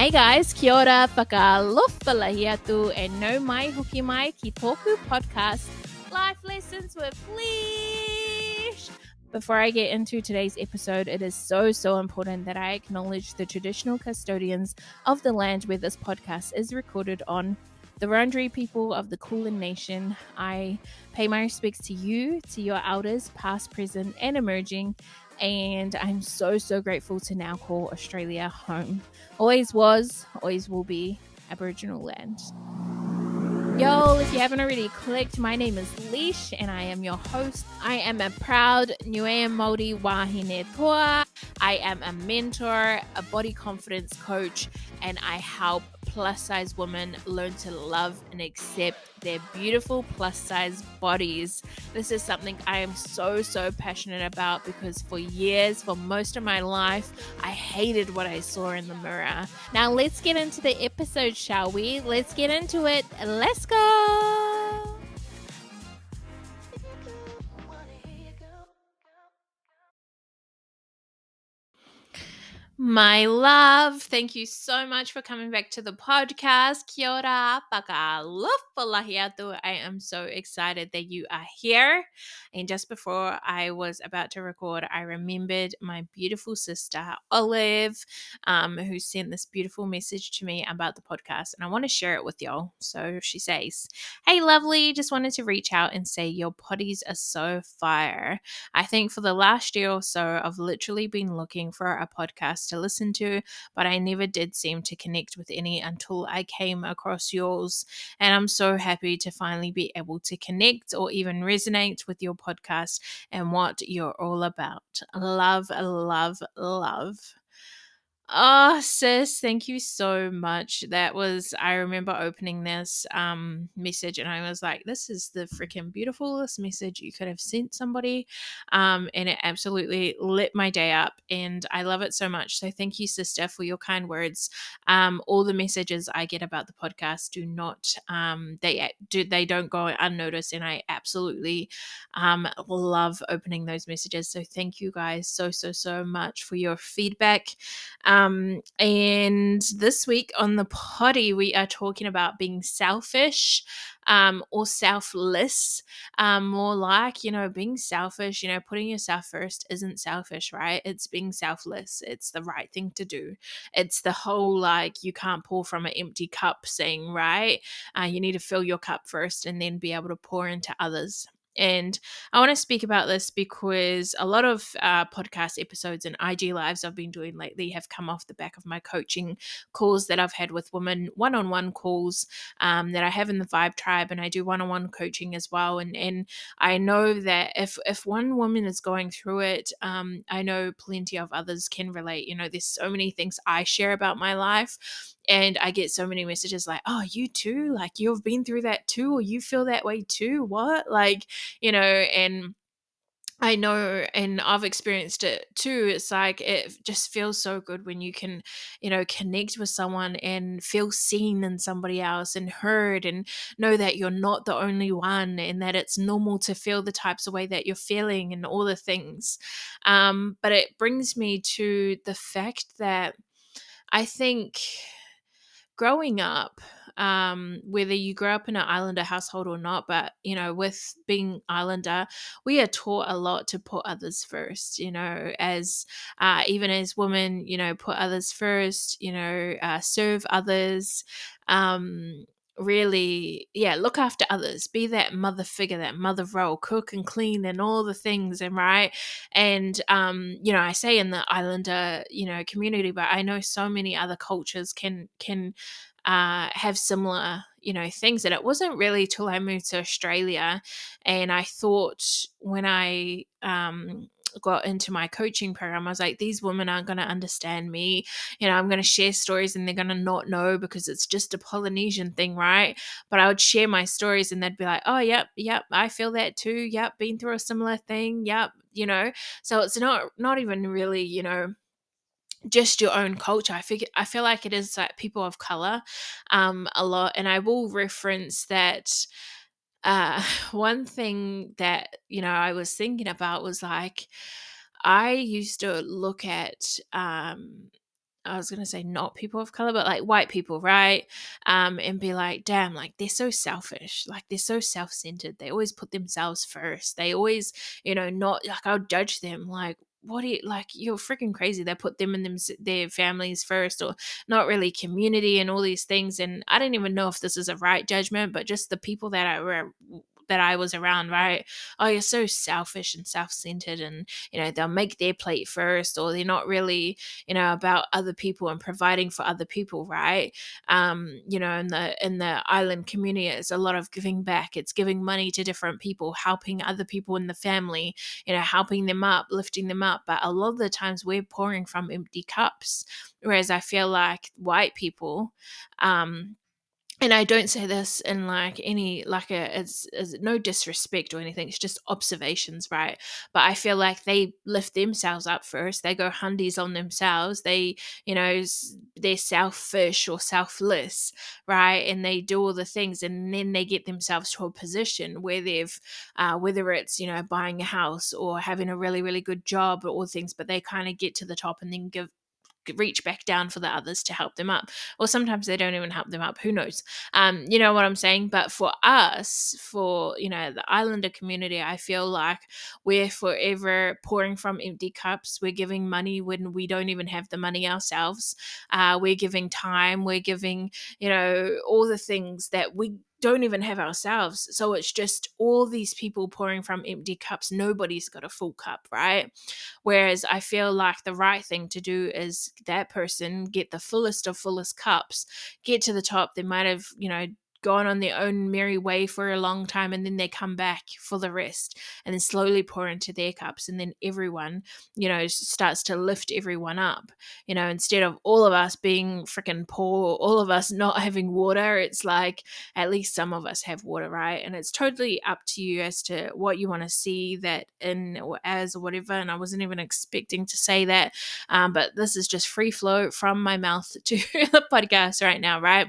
Hey guys, kia ora, whakalofa lahiatu, and no mai hoki mai ki toku podcast, Life Lessons with Leash. Before I get into today's episode, it is so, so important that I acknowledge the traditional custodians of the land where this podcast is recorded on, the Wurundjeri people of the Kulin Nation. I pay my respects to you, to your elders, past, present, and emerging, and I'm so, so grateful to now call Australia home. Always was, always will be Aboriginal land. Yo, if you haven't already clicked, my name is Leash and I am your host. I am a proud Niue Māori Wahine Toa. I am a mentor, a body confidence coach, and I help plus size women learn to love and accept their beautiful plus size bodies. This is something I am so, so passionate about because for years, for most of my life, I hated what I saw in the mirror. Now, let's get into the episode, shall we? Let's get into it. Let's go. My love, thank you so much for coming back to the podcast. Kia ora, pakalofa I am so excited that you are here. And just before I was about to record, I remembered my beautiful sister, Olive, um, who sent this beautiful message to me about the podcast. And I want to share it with y'all. So she says, Hey, lovely, just wanted to reach out and say your potties are so fire. I think for the last year or so, I've literally been looking for a podcast to listen to, but I never did seem to connect with any until I came across yours. And I'm so happy to finally be able to connect or even resonate with your podcast and what you're all about. Love, love, love. Oh, sis, thank you so much. That was, I remember opening this um, message and I was like, this is the freaking beautifulest message you could have sent somebody. Um, and it absolutely lit my day up. And I love it so much. So thank you, sister, for your kind words. Um, all the messages I get about the podcast do not, um, they do, they don't go unnoticed. And I absolutely um, love opening those messages. So thank you guys so, so, so much for your feedback. Um, um, and this week on the potty, we are talking about being selfish um, or selfless. Um, more like, you know, being selfish, you know, putting yourself first isn't selfish, right? It's being selfless. It's the right thing to do. It's the whole like, you can't pour from an empty cup saying, right? Uh, you need to fill your cup first and then be able to pour into others. And I want to speak about this because a lot of uh, podcast episodes and IG lives I've been doing lately have come off the back of my coaching calls that I've had with women, one on one calls um, that I have in the Vibe Tribe, and I do one on one coaching as well. And and I know that if if one woman is going through it, um, I know plenty of others can relate. You know, there's so many things I share about my life and I get so many messages like, oh, you too? Like, you've been through that too, or you feel that way too? What? Like, you know, and I know, and I've experienced it too. It's like it just feels so good when you can, you know, connect with someone and feel seen in somebody else and heard and know that you're not the only one and that it's normal to feel the types of way that you're feeling and all the things. Um, but it brings me to the fact that I think growing up, um, whether you grow up in an islander household or not, but you know, with being islander, we are taught a lot to put others first. You know, as uh, even as women, you know, put others first. You know, uh, serve others. Um, really yeah look after others be that mother figure that mother role cook and clean and all the things and right and um you know i say in the islander you know community but i know so many other cultures can can uh have similar you know things and it wasn't really till i moved to australia and i thought when i um got into my coaching program, I was like, these women aren't going to understand me. You know, I'm going to share stories and they're going to not know because it's just a Polynesian thing, right? But I would share my stories and they'd be like, oh, yep, yep, I feel that too. Yep, been through a similar thing. Yep, you know. So it's not not even really, you know, just your own culture. I figure I feel like it is like people of color um a lot and I will reference that uh, one thing that you know I was thinking about was like I used to look at um, I was gonna say not people of color, but like white people, right? Um, and be like, damn, like they're so selfish, like they're so self-centered. They always put themselves first. They always, you know, not like I'll judge them, like what do you like you're freaking crazy they put them and them their families first or not really community and all these things and i don't even know if this is a right judgment but just the people that i that I was around, right? Oh, you're so selfish and self centered, and you know, they'll make their plate first, or they're not really, you know, about other people and providing for other people, right? Um, you know, in the in the island community, it's a lot of giving back. It's giving money to different people, helping other people in the family, you know, helping them up, lifting them up. But a lot of the times we're pouring from empty cups. Whereas I feel like white people, um, and I don't say this in like any like a it's, no disrespect or anything. It's just observations, right? But I feel like they lift themselves up first. They go hundies on themselves. They, you know, they're selfish or selfless, right? And they do all the things, and then they get themselves to a position where they've, uh, whether it's you know buying a house or having a really really good job or all things, but they kind of get to the top and then give reach back down for the others to help them up or sometimes they don't even help them up who knows? Um you know what i'm saying? But for us for you know the islander community i feel like we're forever pouring from empty cups. We're giving money when we don't even have the money ourselves. Uh we're giving time. We're giving you know all the things that we don't even have ourselves. So it's just all these people pouring from empty cups. Nobody's got a full cup, right? Whereas I feel like the right thing to do is that person get the fullest of fullest cups, get to the top. They might have, you know, gone on their own merry way for a long time and then they come back for the rest and then slowly pour into their cups and then everyone you know starts to lift everyone up. You know instead of all of us being freaking poor all of us not having water it's like at least some of us have water right? And it's totally up to you as to what you want to see that in or as or whatever and i wasn't even expecting to say that um, but this is just free flow from my mouth to the podcast right now right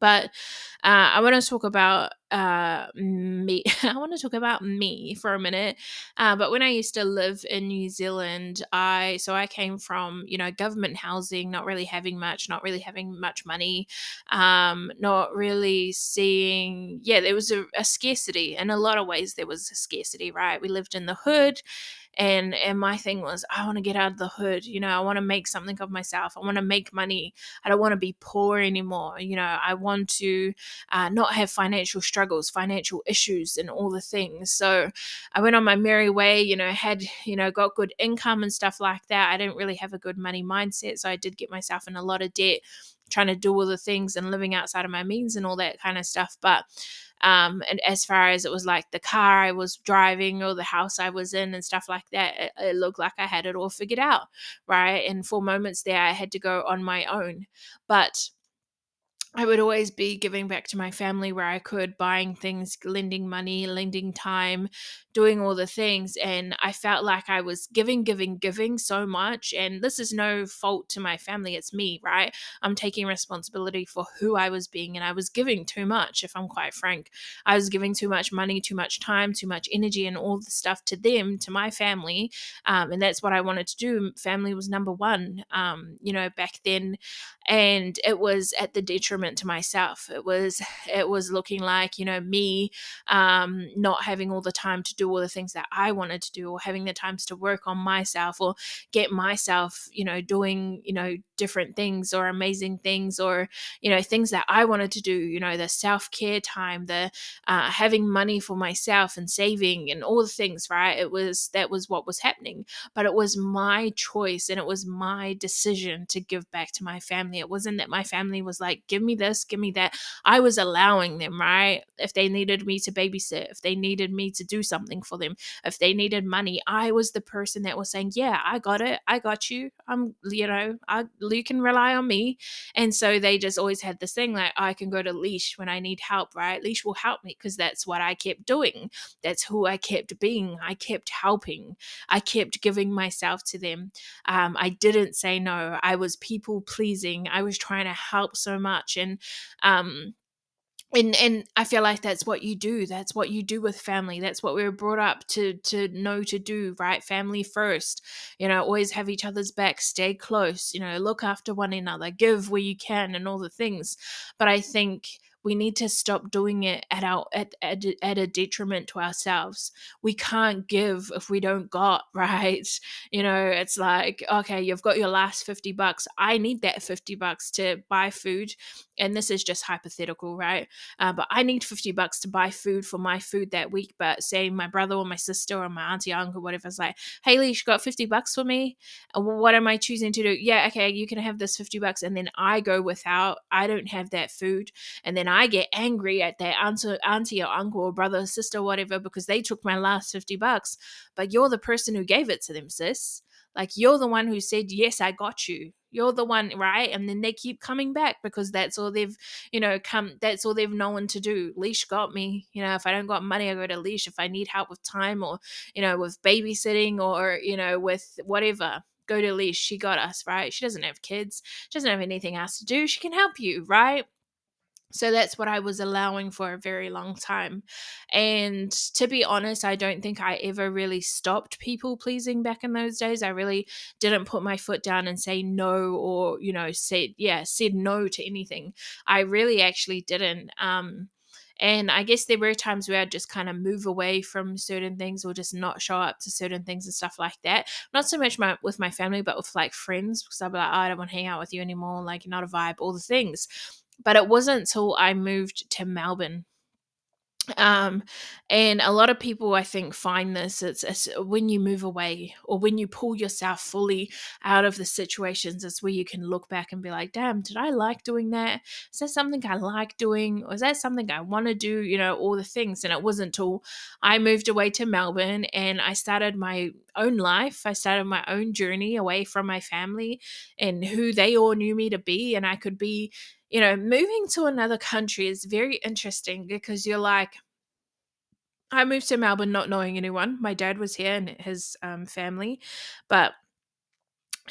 but uh, I want to talk about uh, me. I want to talk about me for a minute. Uh, but when I used to live in New Zealand, I so I came from you know government housing, not really having much, not really having much money, um, not really seeing. Yeah, there was a, a scarcity in a lot of ways. There was a scarcity, right? We lived in the hood and and my thing was i want to get out of the hood you know i want to make something of myself i want to make money i don't want to be poor anymore you know i want to uh, not have financial struggles financial issues and all the things. So i went on my merry way you know had you know got good income and stuff like that i didn't really have a good money mindset so i did get myself in a lot of debt trying to do all the things and living outside of my means and all that kind of stuff but um, and as far as it was like the car I was driving or the house I was in and stuff like that, it, it looked like I had it all figured out, right? And for moments there, I had to go on my own. But I would always be giving back to my family where I could, buying things, lending money, lending time, doing all the things. And I felt like I was giving, giving, giving so much. And this is no fault to my family, it's me, right? I'm taking responsibility for who I was being. And I was giving too much, if I'm quite frank. I was giving too much money, too much time, too much energy, and all the stuff to them, to my family. Um, and that's what I wanted to do. Family was number one, um, you know, back then. And it was at the detriment detriment to myself. It was it was looking like you know me um, not having all the time to do all the things that I wanted to do, or having the times to work on myself, or get myself you know doing you know different things or amazing things, or you know things that I wanted to do. You know the self care time, the uh, having money for myself and saving and all the things. Right? It was that was what was happening, but it was my choice and it was my decision to give back to my family. It wasn't that my family was like, give me me this, give me that. I was allowing them, right? If they needed me to babysit, if they needed me to do something for them, if they needed money, I was the person that was saying, Yeah, I got it. I got you. I'm, you know, I, you can rely on me. And so they just always had this thing like, I can go to Leash when I need help, right? Leash will help me because that's what I kept doing. That's who I kept being. I kept helping. I kept giving myself to them. Um, I didn't say no. I was people pleasing. I was trying to help so much and um and and I feel like that's what you do. That's what you do with family. That's what we were brought up to to know to do, right? Family first. You know, always have each other's back, stay close, you know, look after one another, give where you can and all the things. But I think we need to stop doing it at our at, at, at a detriment to ourselves we can't give if we don't got right you know it's like okay you've got your last 50 bucks i need that 50 bucks to buy food and this is just hypothetical right uh, but i need 50 bucks to buy food for my food that week but say my brother or my sister or my auntie uncle whatever is like hey lee you got 50 bucks for me what am i choosing to do yeah okay you can have this 50 bucks and then i go without i don't have that food and then I get angry at their auntie, auntie or uncle or brother or sister or whatever because they took my last 50 bucks. But you're the person who gave it to them, sis. Like you're the one who said, Yes, I got you. You're the one, right? And then they keep coming back because that's all they've, you know, come that's all they've known to do. Leash got me. You know, if I don't got money, I go to leash. If I need help with time or, you know, with babysitting or, you know, with whatever go to leash she got us right she doesn't have kids she doesn't have anything else to do she can help you right so that's what I was allowing for a very long time. And to be honest, I don't think I ever really stopped people pleasing back in those days. I really didn't put my foot down and say no or, you know, said, yeah, said no to anything. I really actually didn't. Um, and I guess there were times where I'd just kind of move away from certain things or just not show up to certain things and stuff like that. Not so much my, with my family, but with like friends, because I'd be like, oh, I don't want to hang out with you anymore. Like, you're not a vibe, all the things but it wasn't until I moved to Melbourne um and a lot of people i think find this it's, it's, when you move away or when you pull yourself fully out of the situations it's where you can look back and be like damn did i like doing that? Is that something i like doing? Or is that something i want to do? You know all the things and it wasn't until i moved away to melbourne and i started my own life i started my own journey away from my family and who they all knew me to be and i could be you know, moving to another country is very interesting because you're like, I moved to Melbourne not knowing anyone. My dad was here and his um, family, but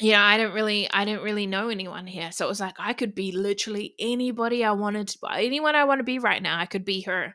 yeah, I don't really, I don't really know anyone here. So it was like I could be literally anybody I wanted anyone I want to be right now. I could be her.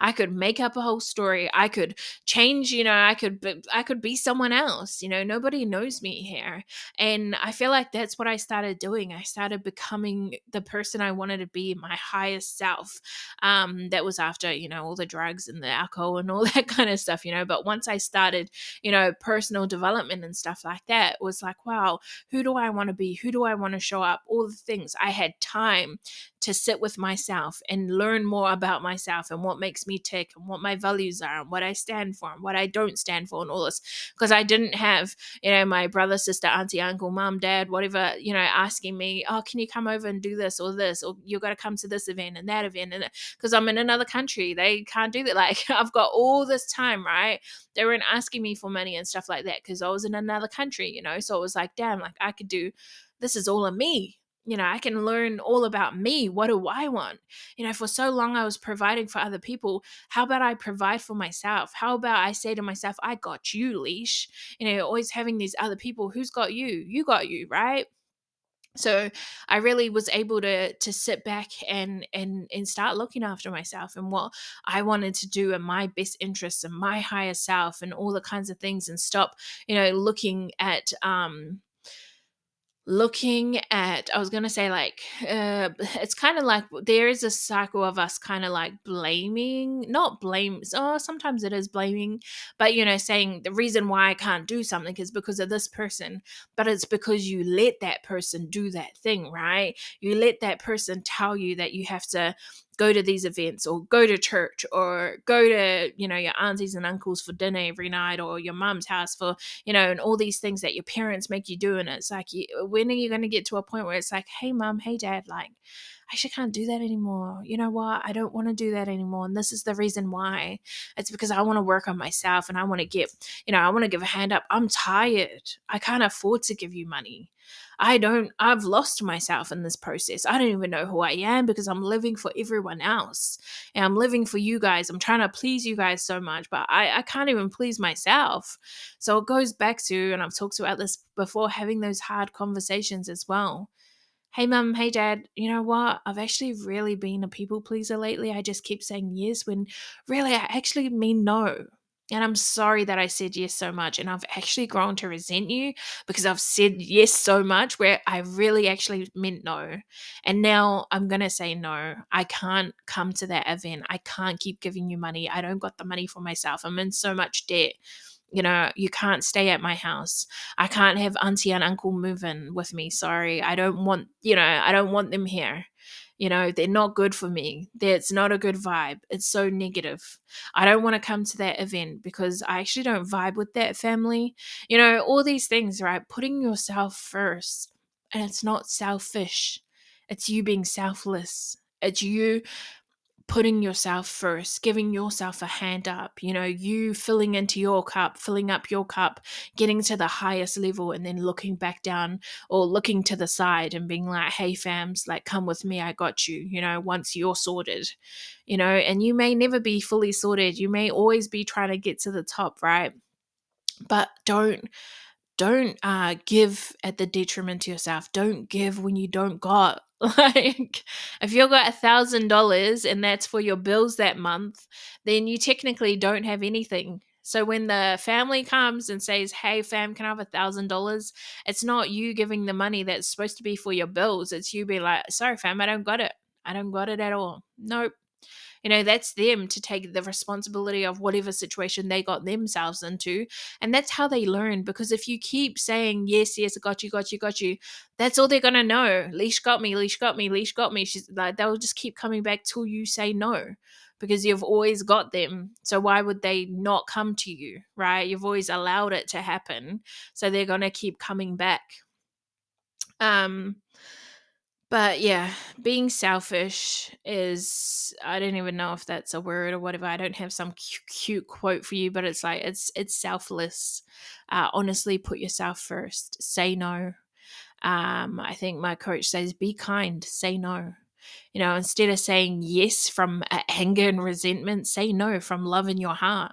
I could make up a whole story. I could change, you know, I could I could be someone else. You know, nobody knows me here. And I feel like that's what I started doing. I started becoming the person I wanted to be, my highest self. Um that was after, you know, all the drugs and the alcohol and all that kind of stuff, you know, but once I started, you know, personal development and stuff like that, was like, wow, who do I want to be? Who do I want to show up? All the things. I had time to sit with myself and learn more about myself and what makes me tick and what my values are and what I stand for and what I don't stand for and all this. Because I didn't have, you know, my brother, sister, auntie, uncle, mom, dad, whatever, you know, asking me, oh, can you come over and do this or this? Or you got to come to this event and that event. And because I'm in another country, they can't do that. Like I've got all this time, right? They weren't asking me for money and stuff like that because I was in another country, you know? So it was like, damn, like I could do this is all of me you know, I can learn all about me. What do I want? You know, for so long I was providing for other people. How about I provide for myself? How about I say to myself, I got you, leash? You know, always having these other people, who's got you? You got you, right? so i really was able to to sit back and and and start looking after myself and what i wanted to do and my best interests and my higher self and all the kinds of things and stop you know looking at um looking at i was going to say like uh, it's kind of like there is a cycle of us kind of like blaming not blame oh sometimes it is blaming but you know saying the reason why i can't do something is because of this person but it's because you let that person do that thing right? You let that person tell you that you have to go to these events or go to church or go to you know your aunties and uncles for dinner every night or your mum's house for you know and all these things that your parents make you do. And it's like when are you going to get to a point where it's like hey mum hey dad like I actually can't do that anymore. You know what? I don't want to do that anymore. And this is the reason why. It's because I want to work on myself and I want to get, you know, I want to give a hand up. I'm tired. I can't afford to give you money. I don't, I've lost myself in this process. I don't even know who I am because I'm living for everyone else. And I'm living for you guys. I'm trying to please you guys so much, but I, I can't even please myself. So it goes back to, and I've talked about this before, having those hard conversations as well hey mum, hey dad, you know what? I've actually really been a people pleaser lately. I just keep saying yes when really I actually mean no. And I'm sorry that I said yes so much. And I've actually grown to resent you because I've said yes so much where I really actually meant no. And now I'm going to say no. I can't come to that event. I can't keep giving you money. I don't got the money for myself. I'm in so much debt. You know, you can't stay at my house. I can't have auntie and uncle move in with me. Sorry. I don't want, you know, I don't want them here. You know, they're not good for me. It's not a good vibe. It's so negative. I don't want to come to that event because I actually don't vibe with that family. You know, all these things, right? Putting yourself first. And it's not selfish, it's you being selfless. It's you putting yourself first, giving yourself a hand up, you know, you filling into your cup, filling up your cup, getting to the highest level, and then looking back down or looking to the side and being like, hey, fams, like, come with me, I got you, you know, once you're sorted, you know, and you may never be fully sorted. You may always be trying to get to the top, right? But don't don't uh, give at the detriment to yourself. Don't give when you don't got. Like, if you've got a thousand dollars and that's for your bills that month, then you technically don't have anything. So when the family comes and says, "Hey, fam, can I have a thousand dollars?" It's not you giving the money that's supposed to be for your bills. It's you being like, "Sorry, fam, I don't got it. I don't got it at all. Nope." You know, that's them to take the responsibility of whatever situation they got themselves into. And that's how they learn. Because if you keep saying, yes, yes, I got you, got you, got you, that's all they're going to know. Leash got me, leash got me, leash got me. She's like, they'll just keep coming back till you say no because you've always got them. So why would they not come to you, right? You've always allowed it to happen. So they're going to keep coming back. Um but yeah, being selfish is I don't even know if that's a word or whatever. I don't have some cute, quote for you, but it's like it's it's selfless. Uh, honestly, put yourself first. Say no. Um, I think my coach says, "Be kind. Say no." You know, instead of saying yes from anger and resentment, say no from love in your heart.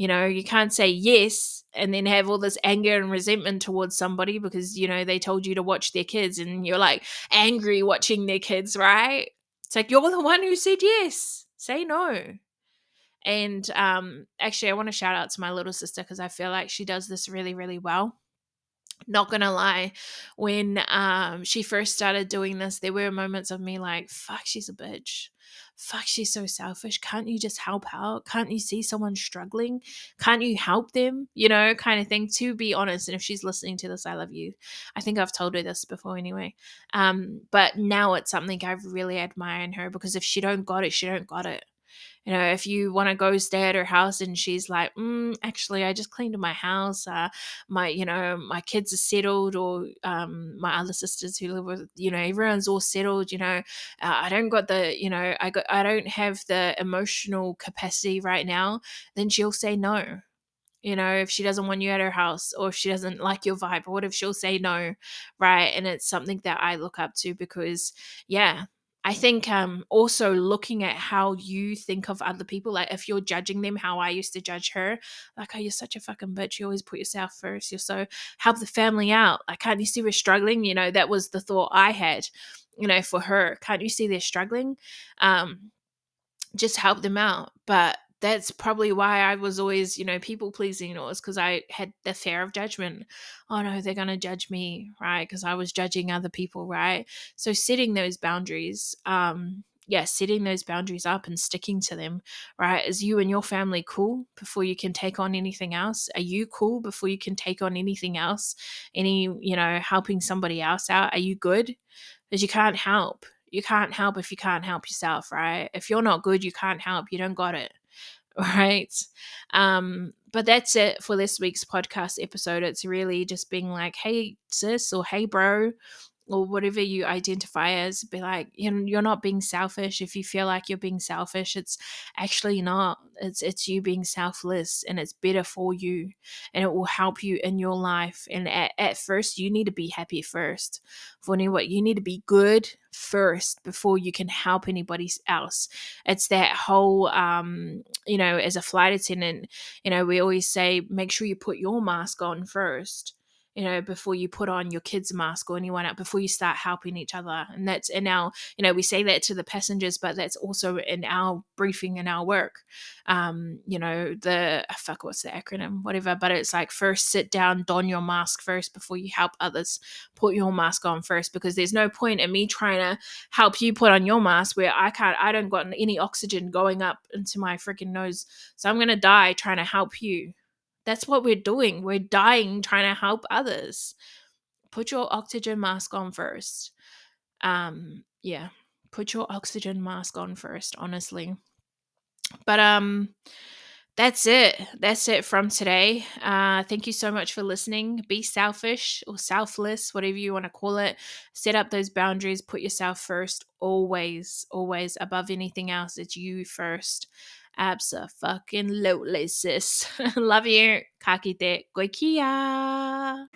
You know, you can't say yes and then have all this anger and resentment towards somebody because, you know, they told you to watch their kids and you're like angry watching their kids, right? It's like you're the one who said yes. Say no. And um actually I want to shout out to my little sister because I feel like she does this really, really well not gonna lie when um she first started doing this there were moments of me like fuck she's a bitch fuck, she's so selfish. Can't you just help out? Can't you see someone struggling? Can't you help them? You know, kind of thing, to be honest. And if she's listening to this, I love you. I think I've told her this before anyway. Um, but now it's something I really admire in her because if she don't got it, she don't got it you know, if you want to go stay at her house and she's like, mm, actually, I just cleaned my house. Uh, my, you know, my kids are settled, or um, my other sisters who live with, you know, everyone's all settled. You know, uh, I don't got the, you know, I got, I don't have the emotional capacity right now. Then she'll say no. You know, if she doesn't want you at her house or if she doesn't like your vibe, or what if she'll say no, right? And it's something that I look up to because, yeah, I think um, also looking at how you think of other people, like if you're judging them, how I used to judge her, like, oh, you're such a fucking bitch. You always put yourself first. You're so help the family out. Like, can't you see we're struggling? You know, that was the thought I had, you know, for her. Can't you see they're struggling? Um, just help them out. But that's probably why I was always, you know, people pleasing. It was because I had the fear of judgment. Oh no, they're going to judge me, right? Because I was judging other people, right? So setting those boundaries, um, yeah, setting those boundaries up and sticking to them, right? Is you and your family cool before you can take on anything else? Are you cool before you can take on anything else? Any, you know, helping somebody else out? Are you good? Because you can't help. You can't help if you can't help yourself, right? If you're not good, you can't help. You don't got it right? Um, but that's it for this week's podcast episode. It's really just being like, hey, sis, or hey, bro, or whatever you identify as be like you're not being selfish. If you feel like you're being selfish it's actually not. It's it's you being selfless and it's better for you and it will help you in your life. And at, at first you need to be happy first. For what you need to be good first before you can help anybody else. It's that whole um you know as a flight attendant you know we always say make sure you put your mask on first you know, before you put on your kid's mask or anyone before you start helping each other. And that's in our, you know, we say that to the passengers, but that's also in our briefing and our work. Um, you know, the, fuck, what's the acronym? Whatever. But it's like first sit down, don your mask first before you help others. Put your mask on first because there's no point in me trying to help you put on your mask where I can't, I don't got any oxygen going up into my freaking nose. So I'm to die trying to help you that's what we're doing. We're dying trying to help others. Put your oxygen mask on first. Um, yeah, put your oxygen mask on first, honestly. But um that's it. That's it from today. Uh, thank you so much for listening. Be selfish or selfless, whatever you want to call it. Set up those boundaries. Put yourself first. Always, always above anything else. It's you first. Abso-fucking-lutely, sis. Love you. Kakite goikia.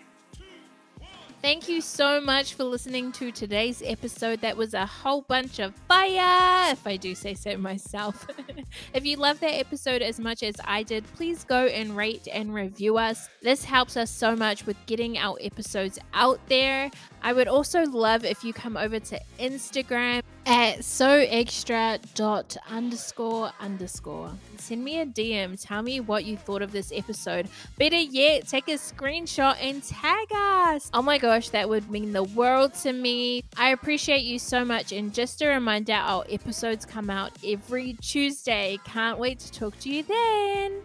Thank you so much for listening to today's episode. That was a whole bunch of fire, if I do say so myself. if you love that episode as much as I did, please go and rate and review us. This helps us so much with getting our episodes out there. I would also love if you come over to Instagram at so extra dot underscore underscore. Send me a DM. Tell me what you thought of this episode. Better yet, take a screenshot and tag us. Oh my gosh, that would mean the world to me. I appreciate you so much. And just a reminder, our episodes come out every Tuesday. Can't wait to talk to you then.